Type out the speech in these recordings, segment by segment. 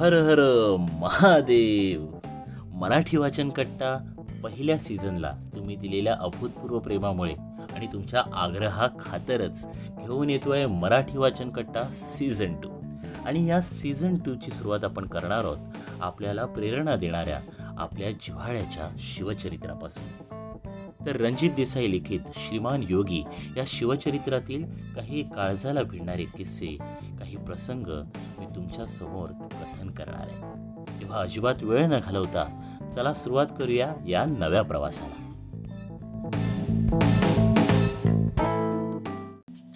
हर हर महादेव. मराठी वाचन कट्टा पहिल्या सीझनला तुम्ही दिलेल्या अभूतपूर्व प्रेमामुळे आणि तुमच्या आग्रहा खातरच घेऊन आहे मराठी वाचन कट्टा सीझन टू. आणि या सीझन टूची सुरुवात आपण करणार आहोत आपल्याला प्रेरणा देणाऱ्या आपल्या जिव्हाळ्याच्या शिवचरित्रापासून. तर रणजित देसाई लिखित श्रीमान योगी या शिवचरित्रातील काही काळजाला भिडणारे किस्से काही प्रसंग मी तुमच्यासमोर कथन करणार आहे. तेव्हा अजिबात वेळ न घालवता चला सुरुवात करूया या नव्या प्रवासाला.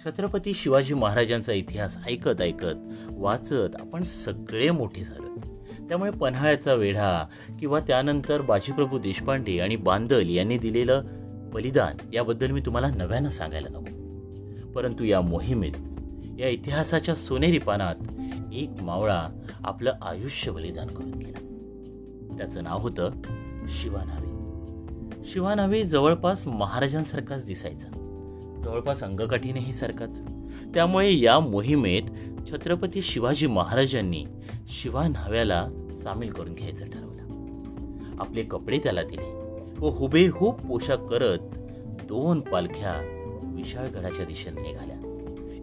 छत्रपती शिवाजी महाराजांचा इतिहास ऐकत ऐकत वाचत आपण सगळे मोठे झालो. त्यामुळे पन्हाळ्याचा वेढा किंवा त्यानंतर बाजीप्रभू देशपांडे आणि बांदल यांनी दिलेलं बलिदान याबद्दल मी तुम्हाला नव्यानं सांगायला नको. परंतु या मोहिमेत या इतिहासाच्या सोनेरी पानात एक मावळा आपलं आयुष्य बलिदान करून गेला. त्याचं नाव होतं शिवानावे. शिवानावे जवळपास महाराजांसारखाच दिसायचा. जवळपास अंगकाठीनेही सारखाच. त्यामुळे या मोहिमेत छत्रपती शिवाजी महाराजांनी शिवा न्हाव्याला सामील करून घ्यायचं ठरवलं. आपले कपडे त्याला दिले व हुबेहूब पोशाख करत दोन पालख्या विशाळगडाच्या दिशेने निघाल्या.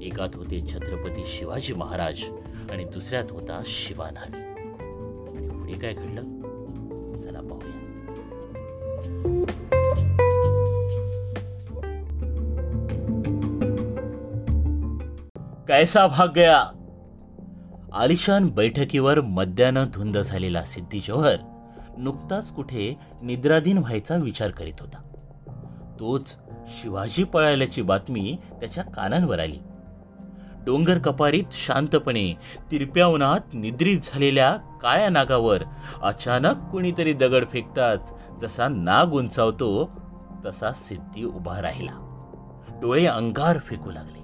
एकात होते छत्रपती शिवाजी महाराज आणि दुसऱ्यात होता शिवा न्हावी आणि पुढे काय घडलं? चला पाहूया. कैसा भाग गया? आलिशान बैठकीवर मद्यानं धुंद झालेला सिद्धी जौहर नुकताच कुठे निद्राधीन व्हायचा विचार करीत होता. तोच शिवाजी पळाल्याची बातमी त्याच्या कानांवर आली. डोंगर कपारीत शांतपणे तिरप्या उन्हात निद्रित झालेल्या काळ्या नागावर अचानक कुणीतरी दगड फेकताच जसा नाग उंचावतो तसा सिद्धी उभा राहिला. डोळे अंगार फेकू लागले.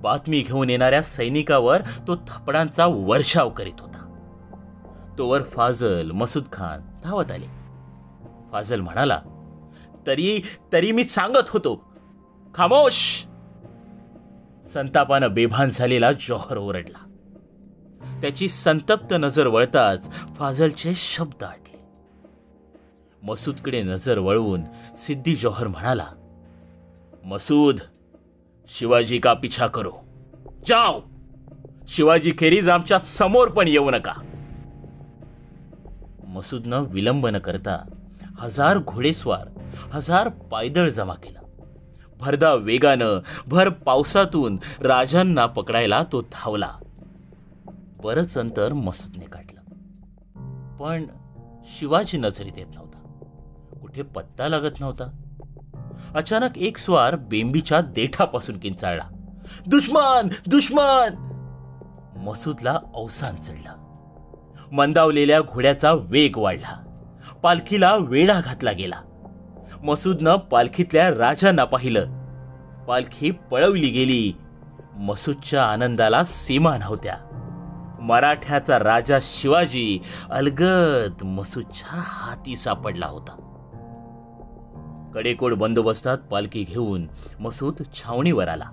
बातमी घेऊन येणाऱ्या सैनिकावर तो थपडांचा वर्षाव करीत होता. तोवर फाजल मसूद खान धावत आले. फाजल म्हणाला तरी तरी मी सांगत होतो. खामोश! संतापानं बेभान झालेला जौहर ओरडला. त्याची संतप्त नजर वळताच फाजलचे शब्द आटले. मसूदकडे नजर वळवून सिद्धी जौहर म्हणाला मसूद शिवाजी का पिछा करो? जाओ! शिवाजी खेरीज आमच्यासमोर पण येऊ नका. मसूदनं विलंब न करता हजार घोडेस्वार हजार पायदळ जमा केला. भरदा वेगानं भर पावसातून राजांना पकडायला तो धावला. बरंच अंतर मसूदने काढलं. पण शिवाजी नजरेत येत नव्हता. कुठे पत्ता लागत नव्हता. अचानक एक स्वार बेंबीच्या देठापासून किंचाळला. दुश्मन! दुश्मन! मसूदला अवसान चढला मंदावलेल्या घोड्याचा वेग वाढला. पालखीला वेढा घातला गेला. मसूदनं पालखीतल्या राजांना पाहिलं. पालखी पळवली गेली. मसूदच्या आनंदाला सीमा नव्हत्या मराठ्याचा राजा शिवाजी अलगद मसूदच्या हाती सापडला होता. कडेकोड बंदोबस्तात पालखी घेऊन मसूद छावणीवर आला.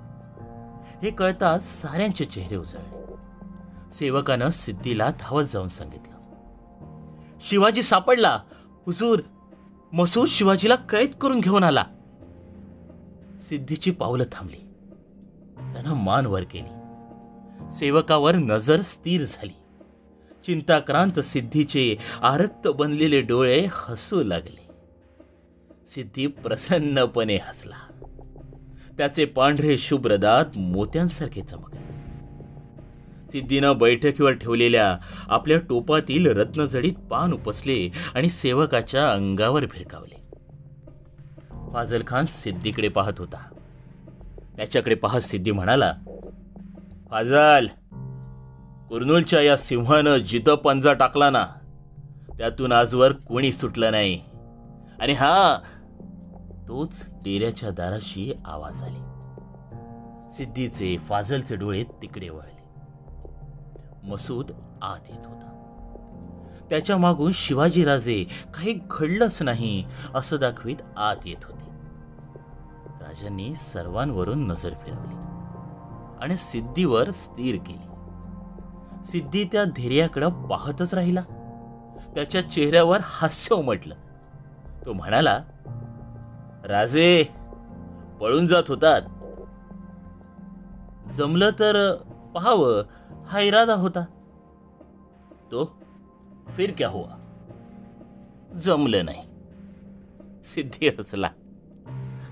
हे कळताच साऱ्यांचे चेहरे उजळले. सेवकानं सिद्धीला धावत जाऊन सांगितलं. शिवाजी सापडला. हुजूर मसूद शिवाजीला कैद करून घेऊन आला. सिद्धीची पावलं थांबली. त्यानं मान वर केली. सेवकावर नजर स्थिर झाली. चिंताक्रांत सिद्धीचे आरक्त बनलेले डोळे हसू लागले. सिद्धी प्रसन्नपणे हसला. त्याचे पांढरे शुभ्र दात मोत्यांसारखे चमकले. सिद्धीनं बैठकीवर ठेवलेल्या आपल्या टोपातील रत्नजडीत पान उपसले आणि सेवकाच्या अंगावर भिरकावले फाजल खान सिद्धीकडे पाहत होता. त्याच्याकडे पाहत सिद्धी म्हणाला फाजल कुर्नूलच्या या सिंहानं जिथं पंजा टाकला ना त्यातून आजवर कोणी सुटलं नाही. आणि हा तोच डेऱ्याच्या दाराशी आवाज आले. सिद्धीचे फाजलचे डोळे तिकडे वळले. मसूद आत येत होता. त्याच्या मागून शिवाजीराजे काही घडलंच नाही असं दाखवीत आत येत होते. राजांनी सर्वांवरून नजर फिरवली आणि सिद्धीवर स्थिर केली. सिद्धी त्या धैर्याकडं पाहतच राहिला. त्याच्या चेहऱ्यावर हास्य उमटलं. तो म्हणाला राजे पळून जात होतात. जमलं तर पहावं हा इरादा होता. तो फिर क्या हुआ? जमलं नाही. सिद्धी हसला.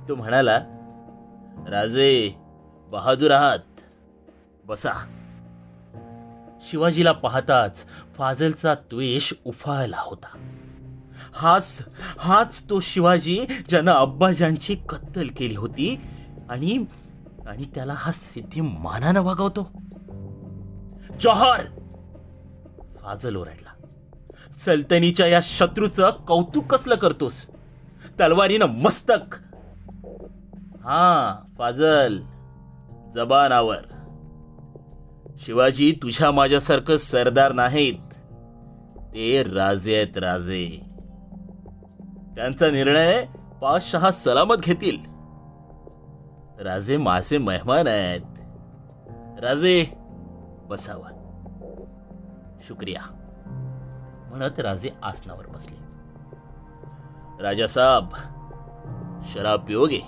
तो म्हणाला राजे बहादूर आहात. बसा. शिवाजीला पाहताच फाजलचा द्वेष उफाळला होता. हाच हाच तो शिवाजी ज्यानं अब्बाजांची कत्तल केली होती आणि आणि त्याला हा सिद्धी मानानं वागवतो. जॉहर. फाजल ओरडला. सल्तनीच्या या शत्रूचं कौतुक कसलं करतोस? तलवारीनं मस्तक. हा फाजल. जबानावर. शिवाजी तुझ्या माझ्यासारखं सरदार नाहीत. ते राजे आहेत राजे. त्यांचा निर्णय पाचशहा सलामत घेतील. राजे माझे मेहमान आहेत. राजे बसावा. शुक्रिया. म्हणत राजे आसनावर बसले. राजा साहेब शराब पिओगे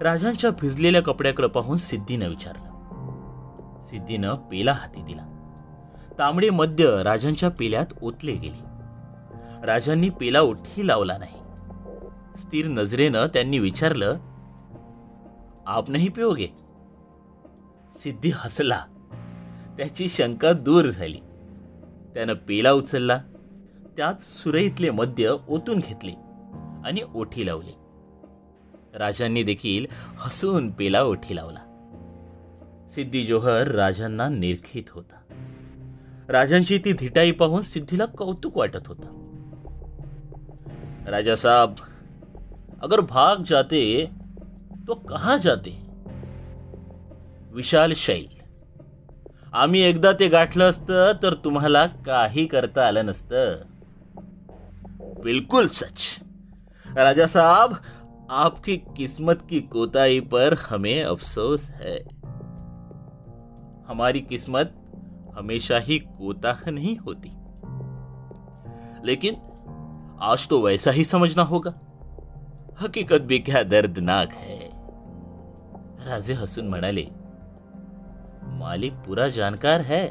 राजांच्या भिजलेल्या कपड्याकडे पाहून सिद्धीनं विचारलं. सिद्धीनं पेला हाती दिला. तांबडे मद्य राजांच्या पेल्यात ओतले गेले. राजांनी पेला उठी लावला नाही. स्थिर नजरेनं त्यांनी विचारलं आप नाही पिओगे? सिद्धी हसला. त्याची शंका दूर झाली. त्यानं पेला उचलला त्यात सुरईतले मद्य ओतून घेतले आणि ओठी लावली. राजांनी देखील हसून पेला ओठी लावला. सिद्धी जोहर राजांना निरखित होता. राजांची ती धिटाई पाहून सिद्धीला कौतुक वाटत होता. राजा साहब अगर भाग जाते तो कहा जाते? विशाल शैल आम्ही एकदा ते गाठलं असतं, तर तुम्हाला काही करता आलं नसतं. बिल्कुल सच. राजा साहब, आपकी किस्मत की कोताही पर हमें अफसोस है। हमारी किस्मत हमेशा ही कोताह नहीं होती। लेकिन आज तो वैसा ही समझना होगा। हकीकत भी क्या दर्दनाक है। राजे हसून म्हणाले मालिक पूरा जानकार है।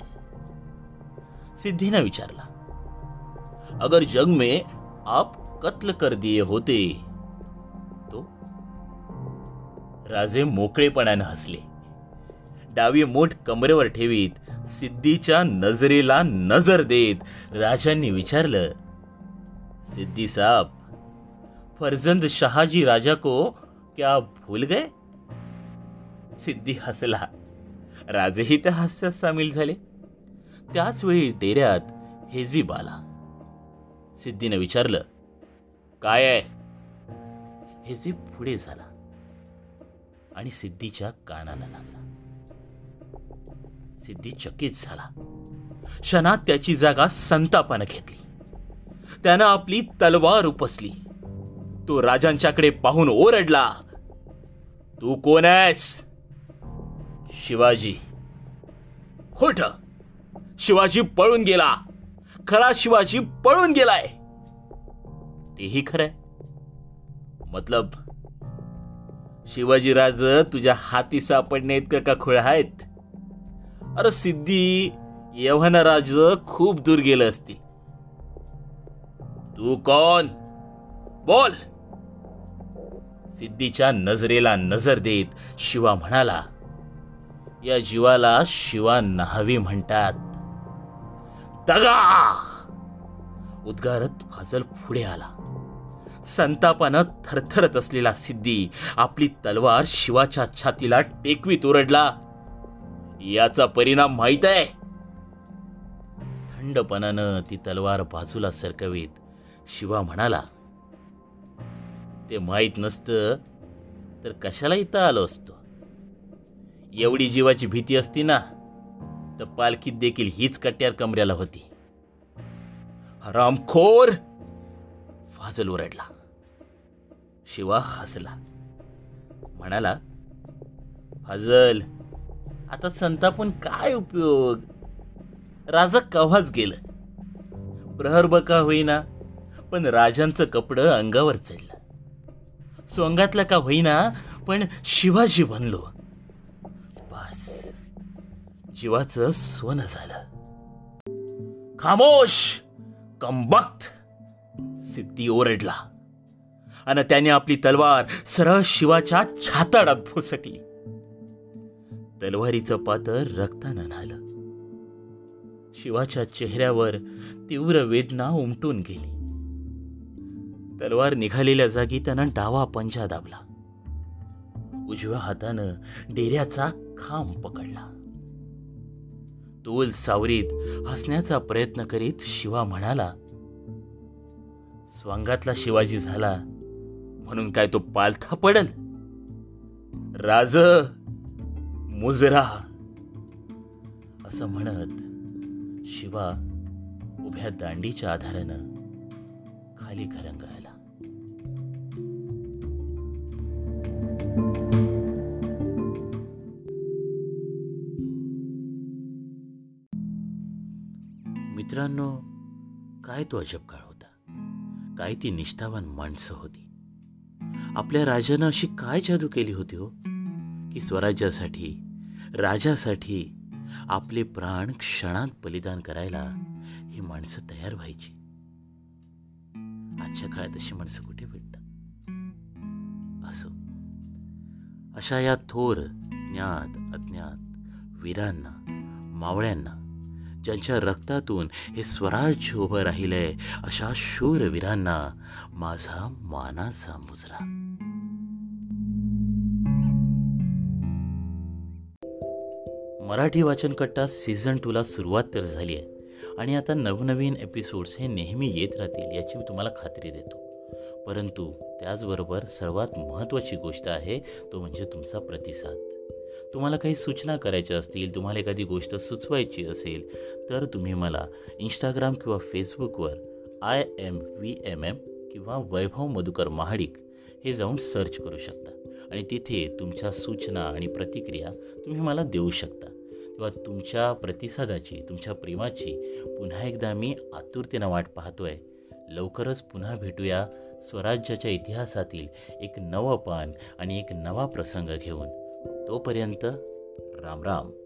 सिद्धि ने विचारला, अगर जंग में आप कत्ल कर दिए होते तो? राजे मोकळेपणाने हसले. डावी मोठ कमरेवर ठेवीत, सिद्धीच्या नजरेला नज़र देत राजांनी विचारलं, सिद्धी साहब फरजंद शहाजी राजा को क्या भूल गए? सिद्धी हसला राजेही त्या हास्यात सामील झाले. त्याच वेळी डेऱ्यात हेजीब आला सिद्धीने विचारलं काय आहे? हेजीब पुढे झाला आणि सिद्धीच्या कानाला लागला. सिद्धी चकित झाला. क्षणात त्याची जागा संतापानं घेतली. त्यानं आपली तलवार उपसली. तो राजांच्याकडे पाहून ओरडला तू कोण आहेस? शिवाजी. खोट. शिवाजी पळून गेला. खरा शिवाजी पळून गेलाय. तेही खरंय. मतलब शिवाजीराज तुझ्या हाती सापडणे इतकं का खुळ आहेत? अरे सिद्धी यवनराज खूप दूर गेलं असतील. तू कोण? बोल. सिद्धीच्या नजरेला नजर देत शिवा म्हणाला या जीवाला शिवा न्हावी म्हणतात. दगा! उद्गारत फाजल पुढे आला. संतापानं थरथरत असलेला सिद्धी आपली तलवार शिवाच्या छातीला टेकवीत ओरडला. याचा परिणाम माहीत आहे. थंडपणानं ती तलवार बाजूला सरकवीत शिवा म्हणाला ते माहीत नसतं तर कशाला इथं आलो असतो? एवढी जीवाची भीती असती ना तर पालखीत देखील हीच कट्यार कमऱ्याला होती. रामखोर फाजल ओरडला. शिवा हसला. म्हणाला फाजल आता संतापून काय उपयोग? राजा कव्हाच गेलं? प्रहर बका होईना पण राजांचं कपडं अंगावर चढलं. सोंगातलं का होईना पण शिवाजी बनलो. जीवाचं सोनं झालं. खामोश! कंबक्त सिद्धी ओरडला. आणि त्याने आपली तलवार सरळ शिवाच्या छाताडात भोसकली. तलवारीचं पातर रक्तानं न्हालं. शिवाच्या चेहऱ्यावर तीव्र वेदना उमटून गेली. तलवार निघालेल्या जागी त्यानं डावा पंजा दाबला. उजव्या हातानं डेऱ्याचा खांब पकडला. तोल सावरीत हसण्याचा प्रयत्न करीत शिवा म्हणाला स्वांगातला शिवाजी झाला म्हणून काय तो पालथा पडल? राज मुजरा. असं म्हणत शिवा उभ्या दांडीच्या आधारानं खाली घरंगायला मित्रांनो काय तो अजब काळ होता. काय ती निष्ठावान माणसं होती. आपल्या राजानं अशी काय जादू केली होती हो? की स्वराज्यासाठी राजासाठी आपले प्राण क्षणात बलिदान करायला ही माणसं तयार व्हायची. आजच्या काळात अशी माणसं कुठे भेटतात? असो. अशा या थोर ज्ञात अज्ञात वीरांना मावळ्यांना ज्यांच्या रक्तातून हे स्वराज्य उभं राहिलंय अशा शूरवीरांना माझा मानाचा मुजरा. मराठी वाचनकट्टा सीझन टूला सुरुवात तर झाली आहे. आणि आता नवनवीन एपिसोड्स हे नेहमी येत राहतील याची मी तुम्हाला खात्री देतो. परंतु त्याचबरोबर सर्वात महत्त्वाची गोष्ट आहे तो म्हणजे तुमचा प्रतिसाद. तुम्हाला काही सूचना करायच्या असतील तुम्हाला एखादी गोष्ट सुचवायची असेल तर तुम्ही मला इंस्टाग्राम किंवा फेसबुकवर I M V M M किंवा वैभव मधुकर महाडिक हे जाऊन सर्च करू शकता. आणि तिथे तुमच्या सूचना आणि प्रतिक्रिया तुम्ही मला देऊ शकता. तेव्हा तुमच्या प्रतिसादाची तुमच्या प्रेमाची पुन्हा एकदा मी आतुरतेनं वाट पाहतोय. लवकरच पुन्हा भेटूया स्वराज्याच्या इतिहासातील एक नवं पान आणि एक नवा प्रसंग घेऊन. तोपर्यंत राम राम.